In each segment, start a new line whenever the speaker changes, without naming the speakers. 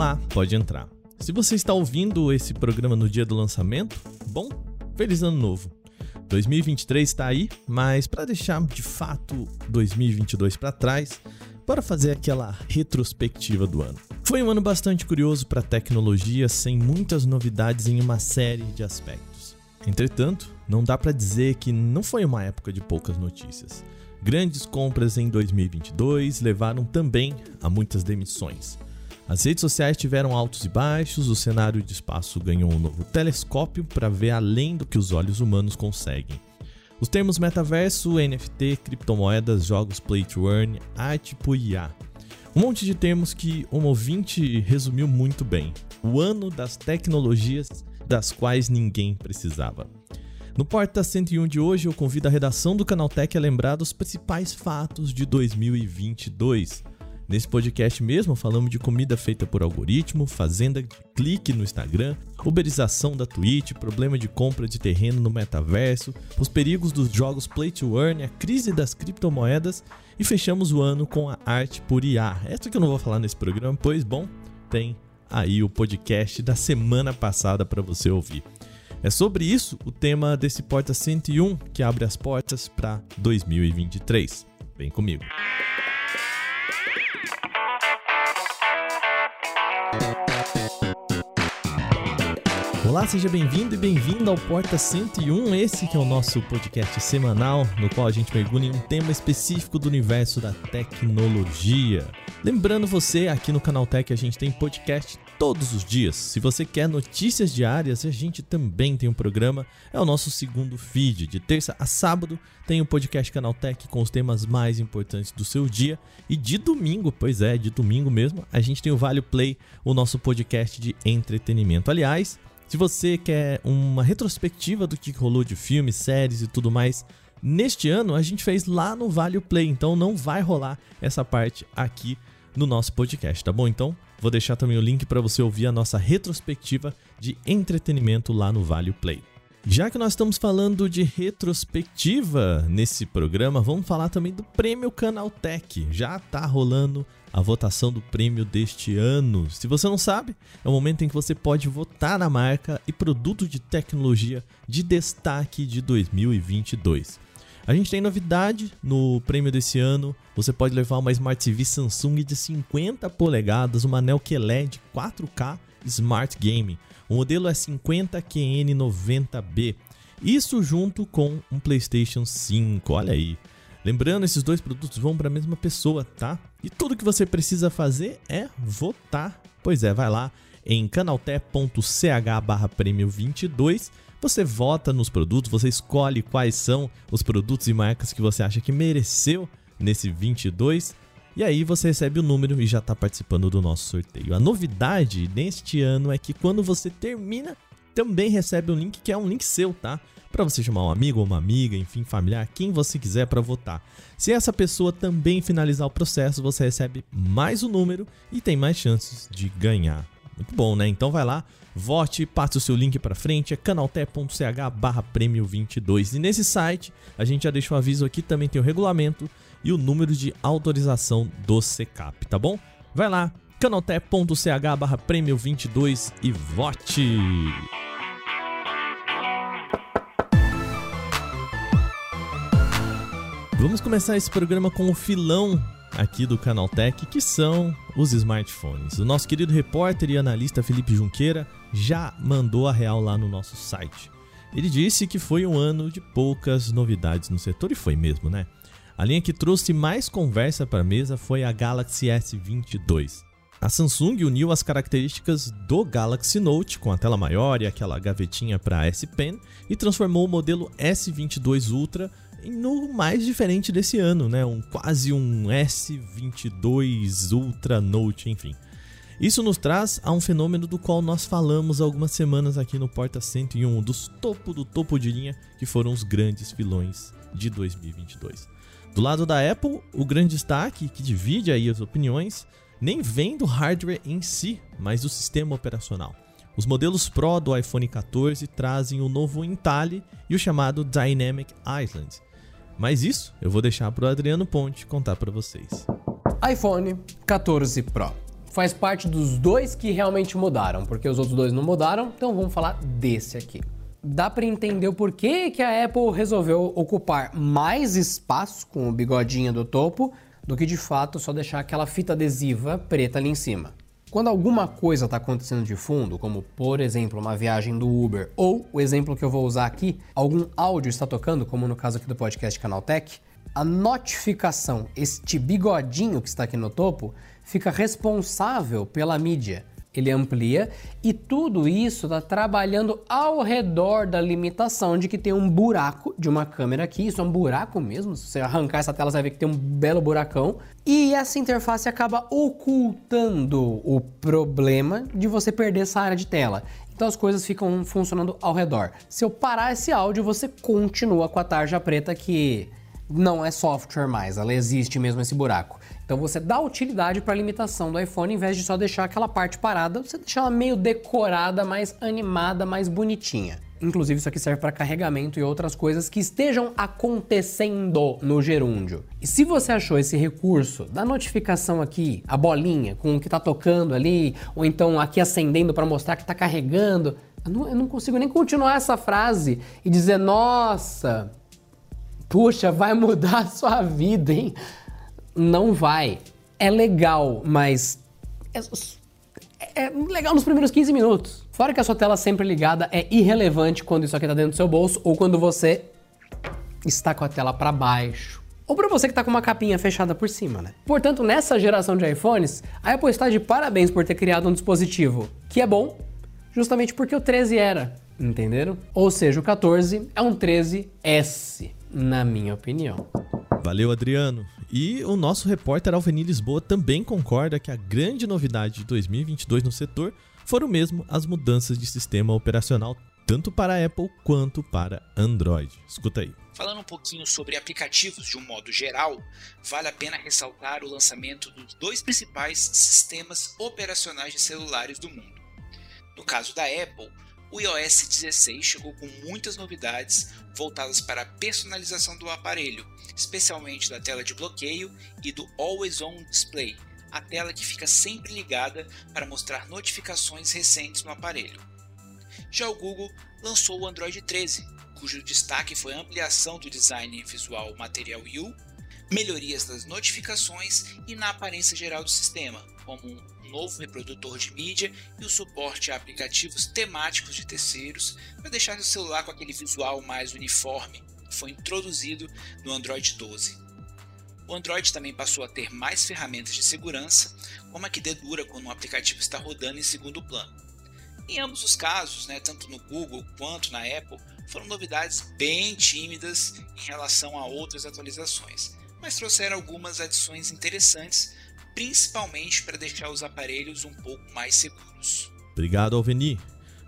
Olá, pode entrar. Se você está ouvindo esse programa no dia do lançamento, bom, feliz ano novo. 2023 está aí, mas para deixar de fato 2022 para trás, para fazer aquela retrospectiva do ano. Foi um ano bastante curioso para a tecnologia, sem muitas novidades em uma série de aspectos. Entretanto, não dá para dizer que não foi uma época de poucas notícias. Grandes compras em 2022 levaram também a muitas demissões. As redes sociais tiveram altos e baixos, o cenário de espaço ganhou um novo telescópio para ver além do que os olhos humanos conseguem. Os termos metaverso, NFT, criptomoedas, jogos play to earn, arte por IA. Um monte de termos que um ouvinte resumiu muito bem. O ano das tecnologias das quais ninguém precisava. No Porta 101 de hoje, eu convido a redação do Canaltech a lembrar dos principais fatos de 2022. Nesse podcast mesmo, falamos de comida feita por algoritmo, fazenda de clique no Instagram, uberização da Twitch, problema de compra de terreno no metaverso, os perigos dos jogos Play to Earn, a crise das criptomoedas e fechamos o ano com a arte por IA. Essa que eu não vou falar nesse programa, pois, bom, tem aí o podcast da semana passada para você ouvir. É sobre isso o tema desse Porta 101 que abre as portas para 2023. Vem comigo. Thank you. Olá, seja bem-vindo e bem-vindo ao Porta 101, esse que é o nosso podcast semanal, no qual a gente mergulha em um tema específico do universo da tecnologia. Lembrando você, aqui no Canal Tech a gente tem podcast todos os dias. Se você quer notícias diárias, a gente também tem um programa, é o nosso segundo feed. De terça a sábado tem o podcast Canal Tech com os temas mais importantes do seu dia. E de domingo, pois é, de domingo mesmo, a gente tem o Vale Play, o nosso podcast de entretenimento. Aliás, se você quer uma retrospectiva do que rolou de filmes, séries e tudo mais neste ano, a gente fez lá no Vale Play, então não vai rolar essa parte aqui no nosso podcast, tá bom? Então, vou deixar também o link para você ouvir a nossa retrospectiva de entretenimento lá no Vale Play. Já que nós estamos falando de retrospectiva nesse programa, vamos falar também do Prêmio Canaltech. Já tá rolando a votação do prêmio deste ano. Se você não sabe, é o momento em que você pode votar na marca e produto de tecnologia de destaque de 2022. A gente tem novidade no prêmio desse ano. Você pode levar uma Smart TV Samsung de 50 polegadas, uma Neo QLED 4K Smart Gaming o modelo é 50QN90B. Isso junto com um PlayStation 5. Olha aí. Lembrando, esses dois produtos vão para a mesma pessoa, tá? E tudo que você precisa fazer é votar. Pois é, vai lá em canaltech.ch/prêmio22. Você vota nos produtos, você escolhe quais são os produtos e marcas que você acha que mereceu nesse 22 e aí você recebe o número e já está participando do nosso sorteio. A novidade neste ano é que quando você termina, também recebe um link que é um link seu, tá? Para você chamar um amigo ou uma amiga, enfim, familiar, quem você quiser para votar. Se essa pessoa também finalizar o processo, você recebe mais o um número e tem mais chances de ganhar. Muito bom, né? Então vai lá, vote, passe o seu link para frente, é canaltech.ch barra prêmio 22. E nesse site, a gente já deixa um aviso aqui, também tem o regulamento e o número de autorização do CCAP, tá bom? Vai lá, canaltech.ch barra prêmio 22 e vote! Vamos começar esse programa com o filão aqui do Canaltech, que são os smartphones. O nosso querido repórter e analista Felipe Junqueira já mandou a real lá no nosso site. Ele disse que foi um ano de poucas novidades no setor, e foi mesmo, né? A linha que trouxe mais conversa para a mesa foi a Galaxy S22. A Samsung uniu as características do Galaxy Note com a tela maior e aquela gavetinha para S Pen e transformou o modelo S22 Ultra no mais diferente desse ano, né? Um quase um S22 Ultra Note, enfim. Isso nos traz a um fenômeno do qual nós falamos algumas semanas aqui no Porta 101, dos topo do topo de linha, que foram os grandes filões de 2022. Do lado da Apple, o grande destaque, que divide aí as opiniões, nem vem do hardware em si, mas do sistema operacional. Os modelos Pro do iPhone 14 trazem o novo Intale e o chamado Dynamic Island. Mas isso eu vou deixar para o Adriano Ponte contar para vocês.
iPhone 14 Pro faz parte dos dois que realmente mudaram, porque os outros dois não mudaram, então vamos falar desse aqui. Dá para entender o porquê que a Apple resolveu ocupar mais espaço com o bigodinho do topo do que de fato só deixar aquela fita adesiva preta ali em cima. Quando alguma coisa está acontecendo de fundo, como por exemplo uma viagem do Uber, ou o exemplo que eu vou usar aqui, algum áudio está tocando, como no caso aqui do podcast Canaltech, a notificação, este bigodinho que está aqui no topo, fica responsável pela mídia ele amplia e tudo isso está trabalhando ao redor da limitação de que tem um buraco de uma câmera aqui. Isso é um buraco mesmo. Se você arrancar essa tela, você vai ver que tem um belo buracão. E essa interface acaba ocultando o problema de você perder essa área de tela. Então as coisas ficam funcionando ao redor. Se eu parar esse áudio, você continua com a tarja preta que não é software mais, ela existe mesmo esse buraco. Então você dá utilidade para a limitação do iPhone, em vez de só deixar aquela parte parada, você deixa ela meio decorada, mais animada, mais bonitinha. Inclusive, isso aqui serve para carregamento e outras coisas que estejam acontecendo no gerúndio. E se você achou esse recurso da notificação aqui, a bolinha com o que está tocando ali, ou então aqui acendendo para mostrar que está carregando, eu não, eu não consigo nem continuar essa frase e dizer, nossa, puxa, vai mudar a sua vida, hein? Não vai. É legal, mas é, é, legal nos primeiros 15 minutos. Fora que a sua tela sempre ligada é irrelevante quando isso aqui tá dentro do seu bolso ou quando você está com a tela para baixo. Ou para você que está com uma capinha fechada por cima, né? Portanto, nessa geração de iPhones, a Apple está de parabéns por ter criado um dispositivo que é bom, justamente porque o 13 era, entenderam? Ou seja, o 14 é um 13S, na minha opinião.
Valeu, Adriano. E o nosso repórter Alveni Lisboa também concorda que a grande novidade de 2022 no setor foram mesmo as mudanças de sistema operacional tanto para Apple quanto para Android. Escuta aí.
Falando um pouquinho sobre aplicativos de um modo geral, vale a pena ressaltar o lançamento dos dois principais sistemas operacionais de celulares do mundo. No caso da Apple, o iOS 16 chegou com muitas novidades voltadas para a personalização do aparelho, especialmente da tela de bloqueio e do Always On Display, a tela que fica sempre ligada para mostrar notificações recentes no aparelho. Já o Google lançou o Android 13, cujo destaque foi a ampliação do design visual Material U, melhorias nas notificações e na aparência geral do sistema, como um novo reprodutor de mídia e o suporte a aplicativos temáticos de terceiros para deixar o celular com aquele visual mais uniforme que foi introduzido no Android 12. O Android também passou a ter mais ferramentas de segurança, como a que dedura quando um aplicativo está rodando em segundo plano. Em ambos os casos, né, tanto no Google quanto na Apple, foram novidades bem tímidas em relação a outras atualizações, mas trouxeram algumas adições interessantes principalmente para deixar os aparelhos um pouco mais seguros.
Obrigado, Alveni.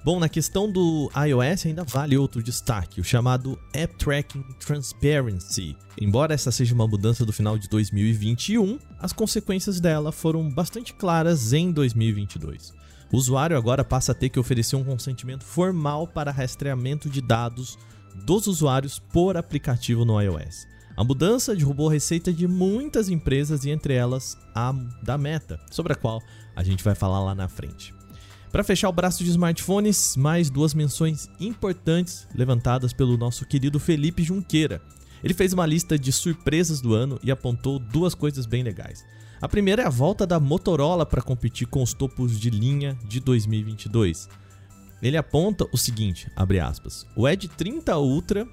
Bom, na questão do iOS ainda vale outro destaque, o chamado App Tracking Transparency. Embora essa seja uma mudança do final de 2021, as consequências dela foram bastante claras em 2022. O usuário agora passa a ter que oferecer um consentimento formal para rastreamento de dados dos usuários por aplicativo no iOS. A mudança derrubou a receita de muitas empresas e entre elas a da Meta, sobre a qual a gente vai falar lá na frente. Para fechar o braço de smartphones, mais duas menções importantes levantadas pelo nosso querido Felipe Junqueira. Ele fez uma lista de surpresas do ano e apontou duas coisas bem legais. A primeira é a volta da Motorola para competir com os topos de linha de 2022. Ele aponta o seguinte, abre aspas, o Edge 30 Ultra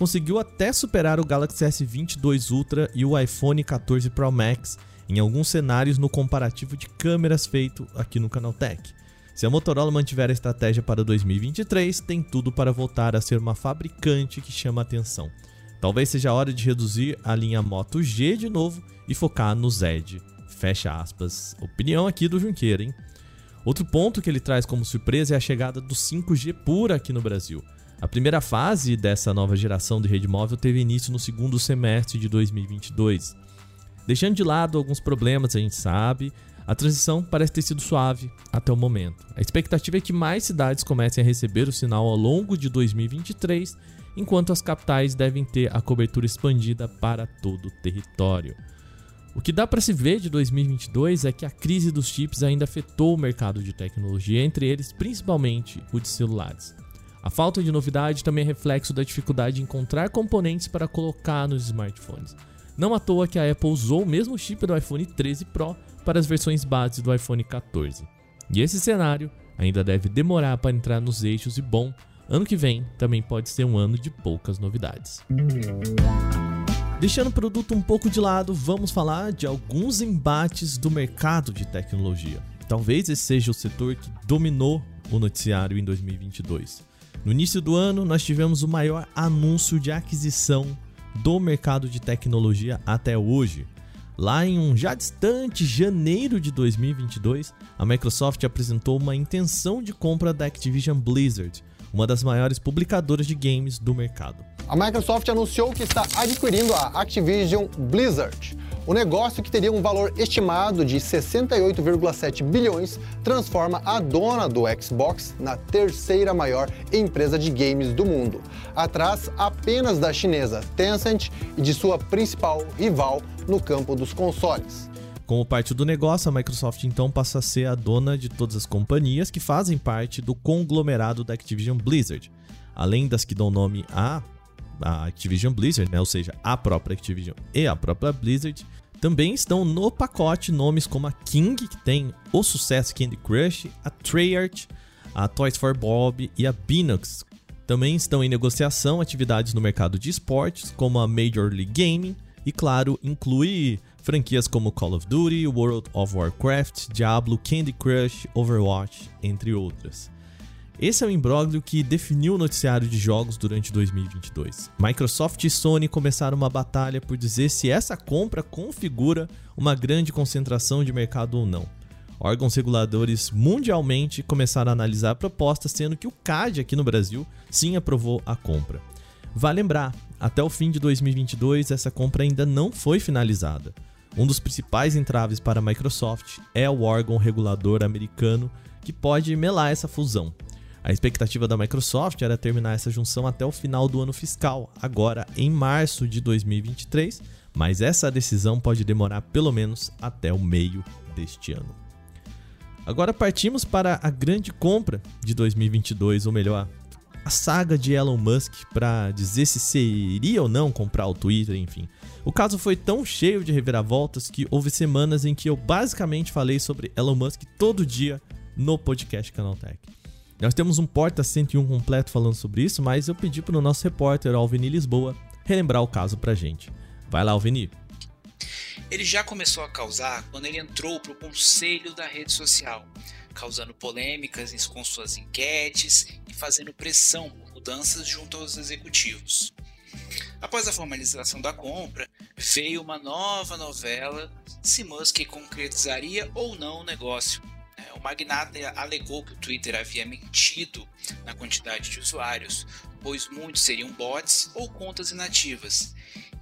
conseguiu até superar o Galaxy S22 Ultra e o iPhone 14 Pro Max em alguns cenários no comparativo de câmeras feito aqui no Canaltech. Se a Motorola mantiver a estratégia para 2023, tem tudo para voltar a ser uma fabricante que chama atenção. Talvez seja a hora de reduzir a linha Moto G de novo e focar no Z. Fecha aspas. Opinião aqui do Junqueira, hein? Outro ponto que ele traz como surpresa é a chegada do 5G pura aqui no Brasil. A primeira fase dessa nova geração de rede móvel teve início no segundo semestre de 2022. Deixando de lado alguns problemas, a gente sabe, a transição parece ter sido suave até o momento. A expectativa é que mais cidades comecem a receber o sinal ao longo de 2023, enquanto as capitais devem ter a cobertura expandida para todo o território. O que dá para se ver de 2022 é que a crise dos chips ainda afetou o mercado de tecnologia, entre eles principalmente o de celulares. A falta de novidade também é reflexo da dificuldade de encontrar componentes para colocar nos smartphones. Não à toa que a Apple usou o mesmo chip do iPhone 13 Pro para as versões base do iPhone 14. E esse cenário ainda deve demorar para entrar nos eixos e bom, ano que vem também pode ser um ano de poucas novidades. Deixando o produto um pouco de lado, vamos falar de alguns embates do mercado de tecnologia. Talvez esse seja o setor que dominou o noticiário em 2022. No início do ano, nós tivemos o maior anúncio de aquisição do mercado de tecnologia até hoje. Lá em um já distante janeiro de 2022, a Microsoft apresentou uma intenção de compra da Activision Blizzard, uma das maiores publicadoras de games do mercado.
A Microsoft anunciou que está adquirindo a Activision Blizzard. O negócio, que teria um valor estimado de 68,7 bilhões, transforma a dona do Xbox na terceira maior empresa de games do mundo, atrás apenas da chinesa Tencent e de sua principal rival no campo dos consoles.
Como parte do negócio, a Microsoft então passa a ser a dona de todas as companhias que fazem parte do conglomerado da Activision Blizzard, além das que dão nome à, à Activision Blizzard, né? ou seja, a própria Activision e a própria Blizzard. Também estão no pacote nomes como a King, que tem o sucesso Candy Crush, a Treyarch, a Toys for Bob e a Binox. Também estão em negociação atividades no mercado de esportes, como a Major League Gaming, e claro, inclui franquias como Call of Duty, World of Warcraft, Diablo, Candy Crush, Overwatch, entre outras. Esse é o imbróglio que definiu o noticiário de jogos durante 2022. Microsoft e Sony começaram uma batalha por dizer se essa compra configura uma grande concentração de mercado ou não. Órgãos reguladores mundialmente começaram a analisar a proposta, sendo que o CAD aqui no Brasil sim aprovou a compra. Vale lembrar, até o fim de 2022 essa compra ainda não foi finalizada. Um dos principais entraves para a Microsoft é o órgão regulador americano que pode melar essa fusão. A expectativa da Microsoft era terminar essa junção até o final do ano fiscal, agora em março de 2023, mas essa decisão pode demorar pelo menos até o meio deste ano. Agora partimos para a grande compra de 2022, ou melhor, a saga de Elon Musk para dizer se seria ou não comprar o Twitter, enfim. O caso foi tão cheio de reviravoltas que houve semanas em que eu basicamente falei sobre Elon Musk todo dia no podcast Canaltech. Nós temos um Porta 101 completo falando sobre isso, mas eu pedi para o nosso repórter Alvini Lisboa relembrar o caso pra gente. Vai lá, Alvini.
Ele já começou a causar quando ele entrou para o conselho da rede social, causando polêmicas com suas enquetes e fazendo pressão por mudanças junto aos executivos. Após a formalização da compra, veio uma nova novela se Musk concretizaria ou não o negócio. Magnata alegou que o Twitter havia mentido na quantidade de usuários, pois muitos seriam bots ou contas inativas,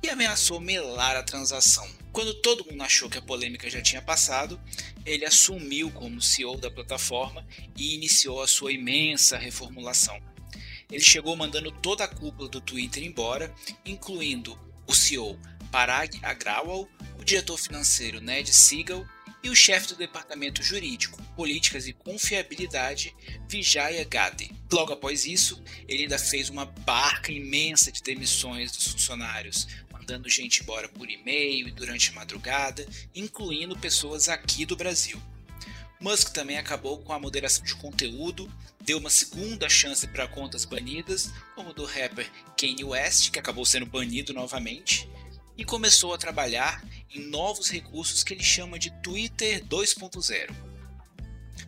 e ameaçou melar a transação. Quando todo mundo achou que a polêmica já tinha passado, ele assumiu como CEO da plataforma e iniciou a sua imensa reformulação. Ele chegou mandando toda a cúpula do Twitter embora, incluindo o CEO Parag Agrawal, o diretor financeiro Ned Siegel e o chefe do departamento jurídico, políticas e confiabilidade, Vijaya Gade. Logo após isso, ele ainda fez uma barca imensa de demissões dos funcionários, mandando gente embora por e-mail e durante a madrugada, incluindo pessoas aqui do Brasil. Musk também acabou com a moderação de conteúdo, deu uma segunda chance para contas banidas, como do rapper Kanye West, que acabou sendo banido novamente, e começou a trabalhar em novos recursos que ele chama de Twitter 2.0.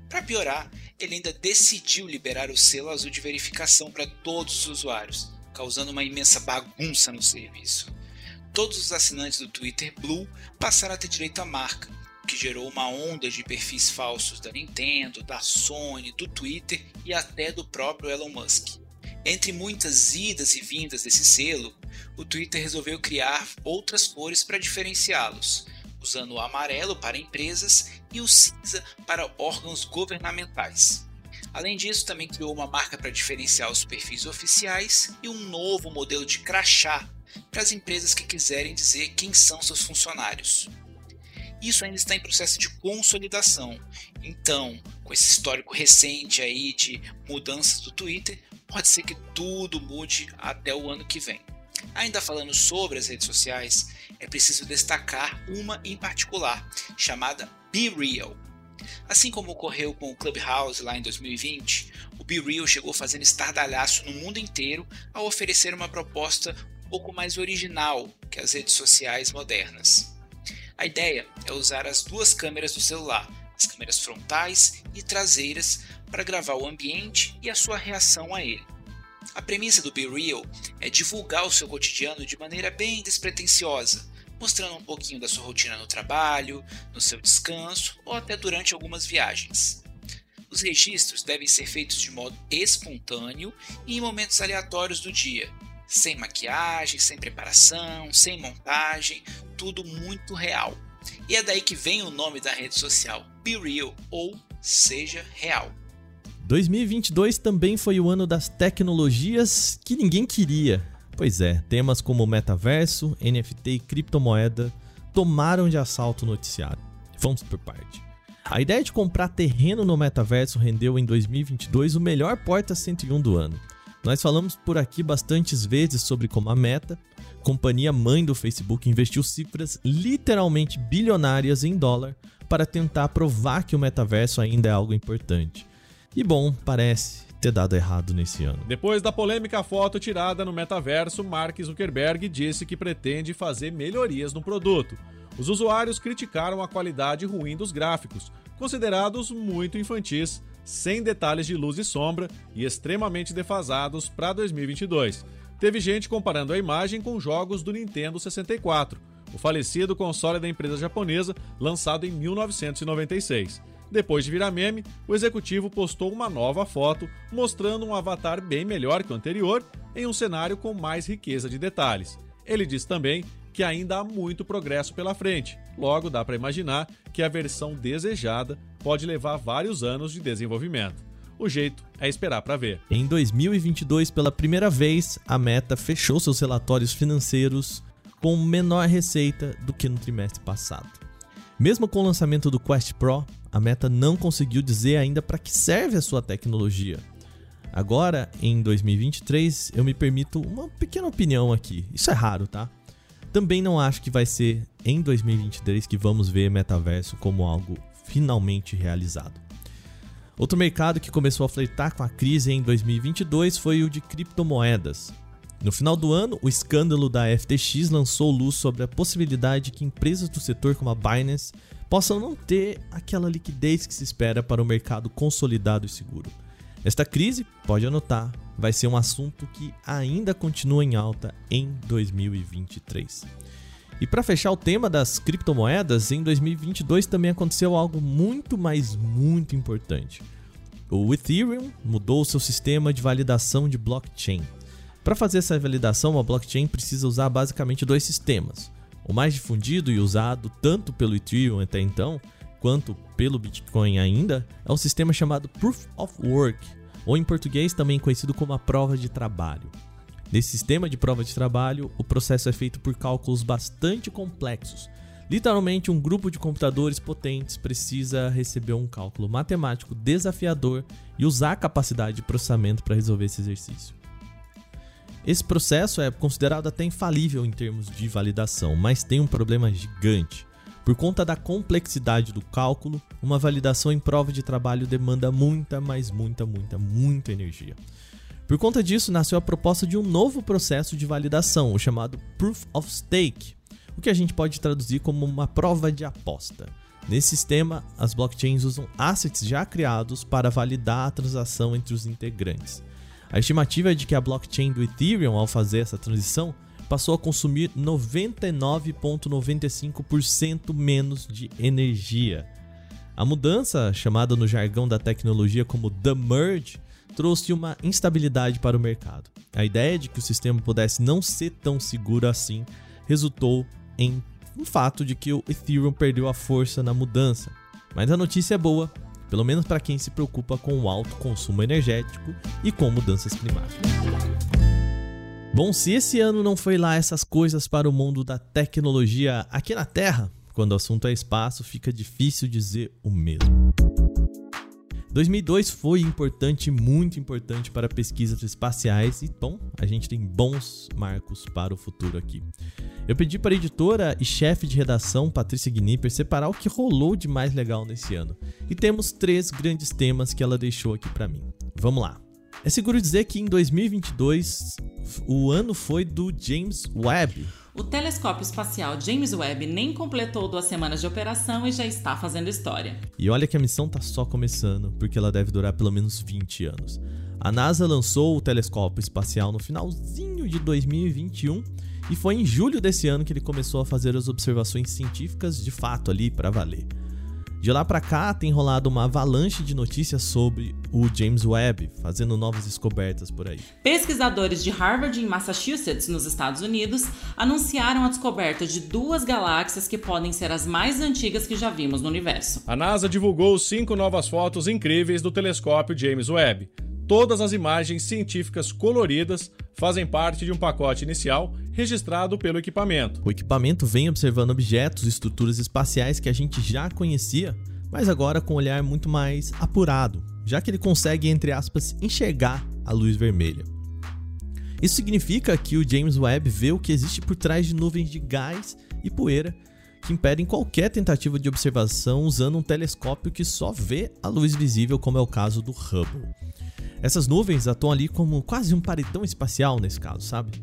Para piorar, ele ainda decidiu liberar o selo azul de verificação para todos os usuários, causando uma imensa bagunça no serviço. Todos os assinantes do Twitter Blue passaram a ter direito à marca, que gerou uma onda de perfis falsos da Nintendo, da Sony, do Twitter e até do próprio Elon Musk. Entre muitas idas e vindas desse selo, o Twitter resolveu criar outras cores para diferenciá-los, usando o amarelo para empresas e o cinza para órgãos governamentais. Além disso, também criou uma marca para diferenciar os perfis oficiais e um novo modelo de crachá para as empresas que quiserem dizer quem são seus funcionários. isso ainda está em processo de consolidação. Então, com esse histórico recente aí de mudanças do Twitter, pode ser que tudo mude até o ano que vem. Ainda falando sobre as redes sociais, é preciso destacar uma em particular, chamada Be Real. Assim como ocorreu com o Clubhouse lá em 2020, o Be Real chegou fazendo estardalhaço no mundo inteiro ao oferecer uma proposta um pouco mais original que as redes sociais modernas. A ideia é usar as duas câmeras do celular, as câmeras frontais e traseiras, para gravar o ambiente e a sua reação a ele. A premissa do Be Real é divulgar o seu cotidiano de maneira bem despretensiosa, mostrando um pouquinho da sua rotina no trabalho, no seu descanso ou até durante algumas viagens. Os registros devem ser feitos de modo espontâneo e em momentos aleatórios do dia, sem maquiagem, sem preparação, sem montagem, tudo muito real. E é daí que vem o nome da rede social, Be Real ou Seja Real.
2022 também foi o ano das tecnologias que ninguém queria. Pois é, temas como metaverso, NFT e criptomoeda tomaram de assalto o noticiário. Vamos por parte. A ideia de comprar terreno no metaverso rendeu em 2022 o melhor Porta 101 do ano. Nós falamos por aqui bastantes vezes sobre como a Meta, companhia mãe do Facebook, investiu cifras literalmente bilionárias em dólar para tentar provar que o metaverso ainda é algo importante. E bom, parece ter dado errado nesse ano.
Depois da polêmica foto tirada no metaverso, Mark Zuckerberg disse que pretende fazer melhorias no produto. Os usuários criticaram a qualidade ruim dos gráficos, considerados muito infantis, sem detalhes de luz e sombra e extremamente defasados para 2022. Teve gente comparando a imagem com jogos do Nintendo 64, o falecido console da empresa japonesa lançado em 1996. Depois de virar meme, o executivo postou uma nova foto mostrando um avatar bem melhor que o anterior em um cenário com mais riqueza de detalhes. Ele diz também que ainda há muito progresso pela frente, logo dá para imaginar que a versão desejada pode levar vários anos de desenvolvimento. O jeito é esperar para ver.
Em 2022, pela primeira vez, a Meta fechou seus relatórios financeiros com menor receita do que no trimestre passado. Mesmo com o lançamento do Quest Pro, a Meta não conseguiu dizer ainda para que serve a sua tecnologia. Agora, em 2023, eu me permito uma pequena opinião aqui. Isso é raro, tá? Também não acho que vai ser em 2023 que vamos ver metaverso como algo finalmente realizado. Outro mercado que começou a flertar com a crise em 2022 foi o de criptomoedas. No final do ano, o escândalo da FTX lançou luz sobre a possibilidade de que empresas do setor como a Binance possam não ter aquela liquidez que se espera para o mercado consolidado e seguro. Esta crise, pode anotar, vai ser um assunto que ainda continua em alta em 2023. E para fechar o tema das criptomoedas, em 2022 também aconteceu algo muito, mas muito importante. O Ethereum mudou seu sistema de validação de blockchain. Para fazer essa validação, a blockchain precisa usar basicamente dois sistemas. O mais difundido e usado tanto pelo Ethereum até então, quanto pelo Bitcoin ainda, é o sistema chamado Proof of Work, ou em português também conhecido como a prova de trabalho. Nesse sistema de prova de trabalho, o processo é feito por cálculos bastante complexos. Literalmente, um grupo de computadores potentes precisa receber um cálculo matemático desafiador e usar a capacidade de processamento para resolver esse exercício. Esse processo é considerado até infalível em termos de validação, mas tem um problema gigante. Por conta da complexidade do cálculo, uma validação em prova de trabalho demanda muita, mas muita, muita, muita energia. Por conta disso, nasceu a proposta de um novo processo de validação, o chamado Proof of Stake, o que a gente pode traduzir como uma prova de aposta. Nesse sistema, as blockchains usam assets já criados para validar a transação entre os integrantes. A estimativa é de que a blockchain do Ethereum, ao fazer essa transição, passou a consumir 99,95% menos de energia. A mudança, chamada no jargão da tecnologia como The Merge, trouxe uma instabilidade para o mercado. A ideia de que o sistema pudesse não ser tão seguro assim resultou em um fato de que o Ethereum perdeu a força na mudança. Mas a notícia é boa, pelo menos para quem se preocupa com o alto consumo energético e com mudanças climáticas. Bom, se esse ano não foi lá essas coisas para o mundo da tecnologia aqui na Terra, Quando o assunto é espaço, fica difícil dizer o mesmo. 2002 foi importante, muito importante para pesquisas espaciais e, bom, a gente tem bons marcos para o futuro aqui. Eu pedi para a editora e chefe de redação, Patrícia Gnipper, separar o que rolou de mais legal nesse ano. E temos três grandes temas que ela deixou aqui para mim. Vamos lá. É seguro dizer que em 2022 o ano foi do James Webb,
o telescópio espacial James Webb nem completou duas semanas de operação e já está fazendo história.
E olha que a missão está só começando, porque ela deve durar pelo menos 20 anos. A NASA lançou o telescópio espacial no finalzinho de 2021 e foi em julho desse ano que ele começou a fazer as observações científicas de fato ali para valer. De lá para cá tem rolado uma avalanche de notícias sobre o James Webb, fazendo novas descobertas por aí.
Pesquisadores de Harvard em Massachusetts, nos Estados Unidos, anunciaram a descoberta de duas galáxias que podem ser as mais antigas que já vimos no universo.
A NASA divulgou cinco novas fotos incríveis do telescópio James Webb. Todas as imagens científicas coloridas fazem parte de um pacote inicial registrado pelo equipamento.
O equipamento vem observando objetos e estruturas espaciais que a gente já conhecia, mas agora com um olhar muito mais apurado, já que ele consegue, entre aspas, enxergar a luz vermelha. Isso significa que o James Webb vê o que existe por trás de nuvens de gás e poeira que impedem qualquer tentativa de observação usando um telescópio que só vê a luz visível, como é o caso do Hubble. Essas nuvens atuam ali como quase um paredão espacial nesse caso, sabe?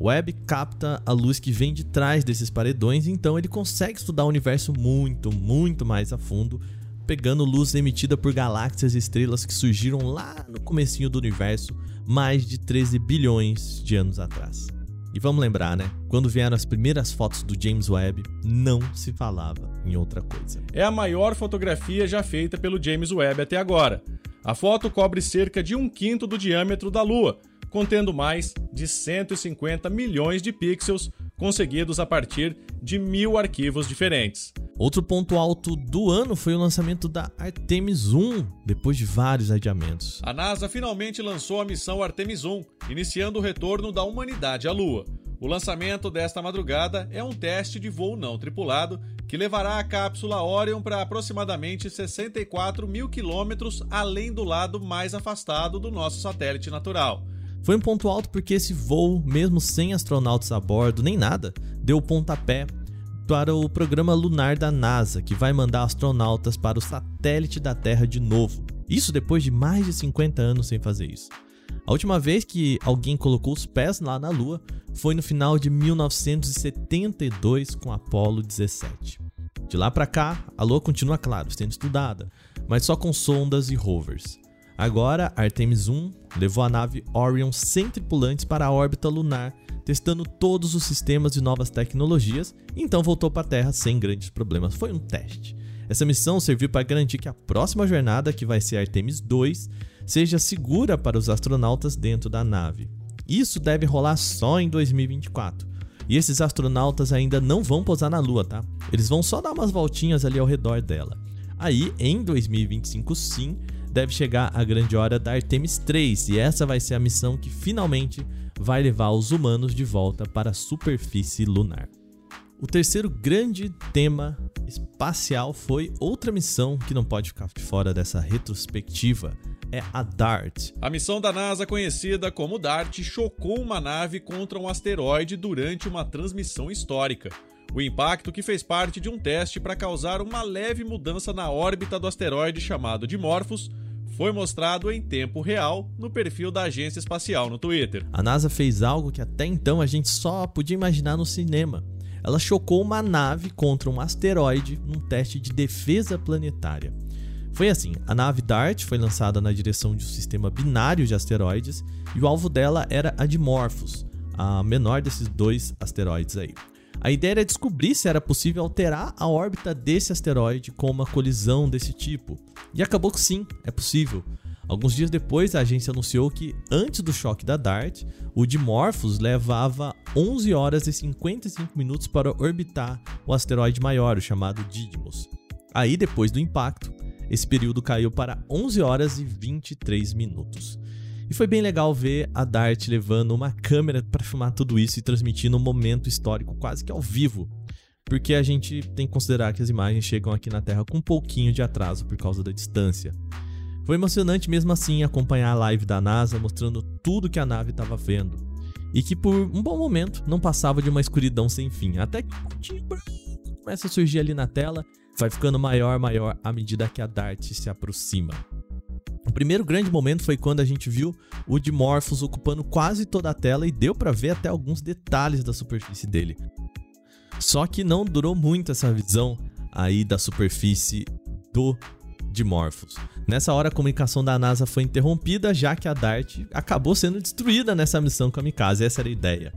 Webb capta a luz que vem de trás desses paredões, então ele consegue estudar o universo muito, muito mais a fundo, pegando luz emitida por galáxias e estrelas que surgiram lá no comecinho do universo, mais de 13 bilhões de anos atrás. E vamos lembrar, né? Quando vieram as primeiras fotos do James Webb, não se falava em outra coisa.
É a maior fotografia já feita pelo James Webb até agora. A foto cobre cerca de um quinto do diâmetro da Lua, contendo mais de 150 milhões de pixels conseguidos a partir de mil arquivos diferentes.
Outro ponto alto do ano foi o lançamento da Artemis 1, depois de vários adiamentos.
A NASA finalmente lançou a missão Artemis 1, iniciando o retorno da humanidade à Lua. O lançamento desta madrugada é um teste de voo não tripulado que levará a cápsula Orion para aproximadamente 64 mil quilômetros além do lado mais afastado do nosso satélite natural.
Foi um ponto alto porque esse voo, mesmo sem astronautas a bordo nem nada, deu pontapé para o programa lunar da NASA, que vai mandar astronautas para o satélite da Terra de novo. Isso depois de mais de 50 anos sem fazer isso. A última vez que alguém colocou os pés lá na Lua foi no final de 1972 com Apollo 17. De lá para cá, a Lua continua, claro, sendo estudada, mas só com sondas e rovers. Agora, Artemis 1 levou a nave Orion sem tripulantes para a órbita lunar, testando todos os sistemas e novas tecnologias, e então voltou para a Terra sem grandes problemas. Foi um teste. Essa missão serviu para garantir que a próxima jornada, que vai ser Artemis 2, seja segura para os astronautas dentro da nave. Isso deve rolar só em 2024. E esses astronautas ainda não vão pousar na Lua, tá? Eles vão só dar umas voltinhas ali ao redor dela. Aí, em 2025, sim, deve chegar a grande hora da Artemis 3, e essa vai ser a missão que finalmente vai levar os humanos de volta para a superfície lunar. O terceiro grande tema espacial foi outra missão que não pode ficar de fora dessa retrospectiva, é a DART.
A missão da NASA, conhecida como DART, chocou uma nave contra um asteroide durante uma transmissão histórica. O impacto que fez parte de um teste para causar uma leve mudança na órbita do asteroide chamado Dimorphos foi mostrado em tempo real no perfil da agência espacial no Twitter.
A NASA fez algo que até então a gente só podia imaginar no cinema ela chocou uma nave contra um asteroide num teste de defesa planetária. Foi assim: a nave DART foi lançada na direção de um sistema binário de asteroides e o alvo dela era a Dimorphos, a menor desses dois asteroides aí. A ideia era descobrir se era possível alterar a órbita desse asteroide com uma colisão desse tipo. E acabou que sim, é possível. Alguns dias depois, a agência anunciou que, antes do choque da DART, o Dimorphos levava 11 horas e 55 minutos para orbitar o asteroide maior, o chamado Didymos. Aí, depois do impacto, esse período caiu para 11 horas e 23 minutos. E foi bem legal ver a DART levando uma câmera para filmar tudo isso e transmitindo um momento histórico quase que ao vivo. porque a gente tem que considerar que as imagens chegam aqui na Terra com um pouquinho de atraso por causa da distância. Foi emocionante mesmo assim acompanhar a live da NASA mostrando tudo que a nave estava vendo. E que por um bom momento não passava de uma escuridão sem fim, até que começa a surgir ali na tela, vai ficando maior, maior à medida que a Dart se aproxima. O primeiro grande momento foi quando a gente viu o Dimorphos ocupando quase toda a tela e deu para ver até alguns detalhes da superfície dele. Só que não durou muito essa visão aí da superfície do Dimorphos. Nessa hora a comunicação da NASA foi interrompida, já que a DART acabou sendo destruída nessa missão kamikaze, essa era a ideia.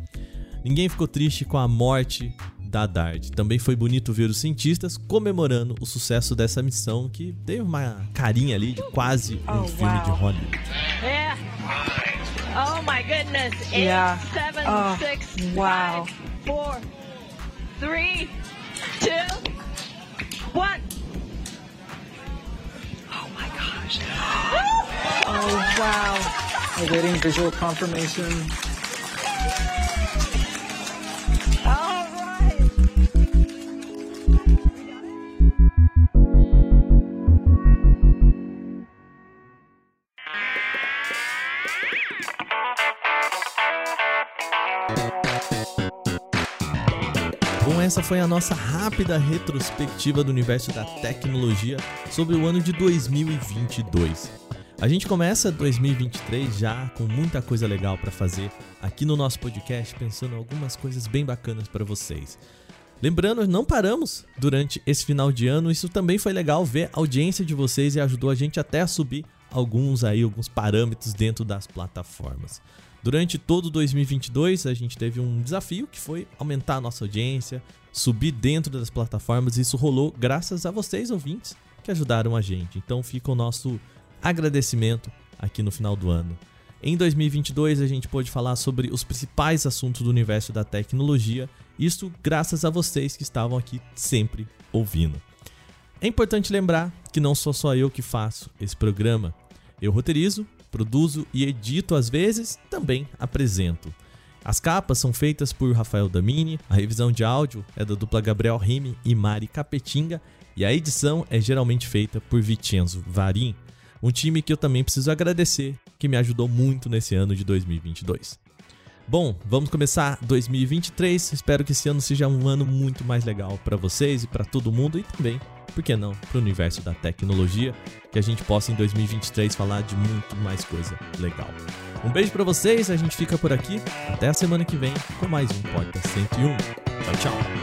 Ninguém ficou triste com a morte da DART. Também foi bonito ver os cientistas comemorando o sucesso dessa missão, que teve uma carinha ali de quase um oh, filme wow. de Hollywood. Yeah. Oh my goodness. Eight, yeah. seven, oh, six, wow. five, four, three, two, one.
Oh, wow. We're getting visual confirmation.
Bom, essa foi a nossa rápida retrospectiva do universo da tecnologia sobre o ano de 2022. A gente começa 2023 já com muita coisa legal para fazer aqui no nosso podcast, pensando algumas coisas bem bacanas para vocês. Lembrando, não paramos durante esse final de ano, isso também foi legal ver a audiência de vocês e ajudou a gente até a subir alguns aí, alguns parâmetros dentro das plataformas. Durante todo 2022, a gente teve um desafio que foi aumentar a nossa audiência, subir dentro das plataformas, e isso rolou graças a vocês ouvintes que ajudaram a gente. Então fica o nosso agradecimento aqui no final do ano. Em 2022 a gente pôde falar sobre os principais assuntos do universo da tecnologia, isso graças a vocês que estavam aqui sempre ouvindo. É importante lembrar que não sou só eu que faço esse programa. Eu roteirizo, produzo e edito às vezes, também apresento. As capas são feitas por Rafael Damini, a revisão de áudio é da dupla Gabriel Rime e Mari Capetinga, e a edição é geralmente feita por Vicenzo Varim. Um time que eu também preciso agradecer, que me ajudou muito nesse ano de 2022. Bom, vamos começar 2023. Espero que esse ano seja um ano muito mais legal para vocês e para todo mundo e também, por que não, para o universo da tecnologia, que a gente possa em 2023 falar de muito mais coisa legal. Um beijo para vocês, a gente fica por aqui. Até a semana que vem com mais um Porta 101. Tchau, tchau.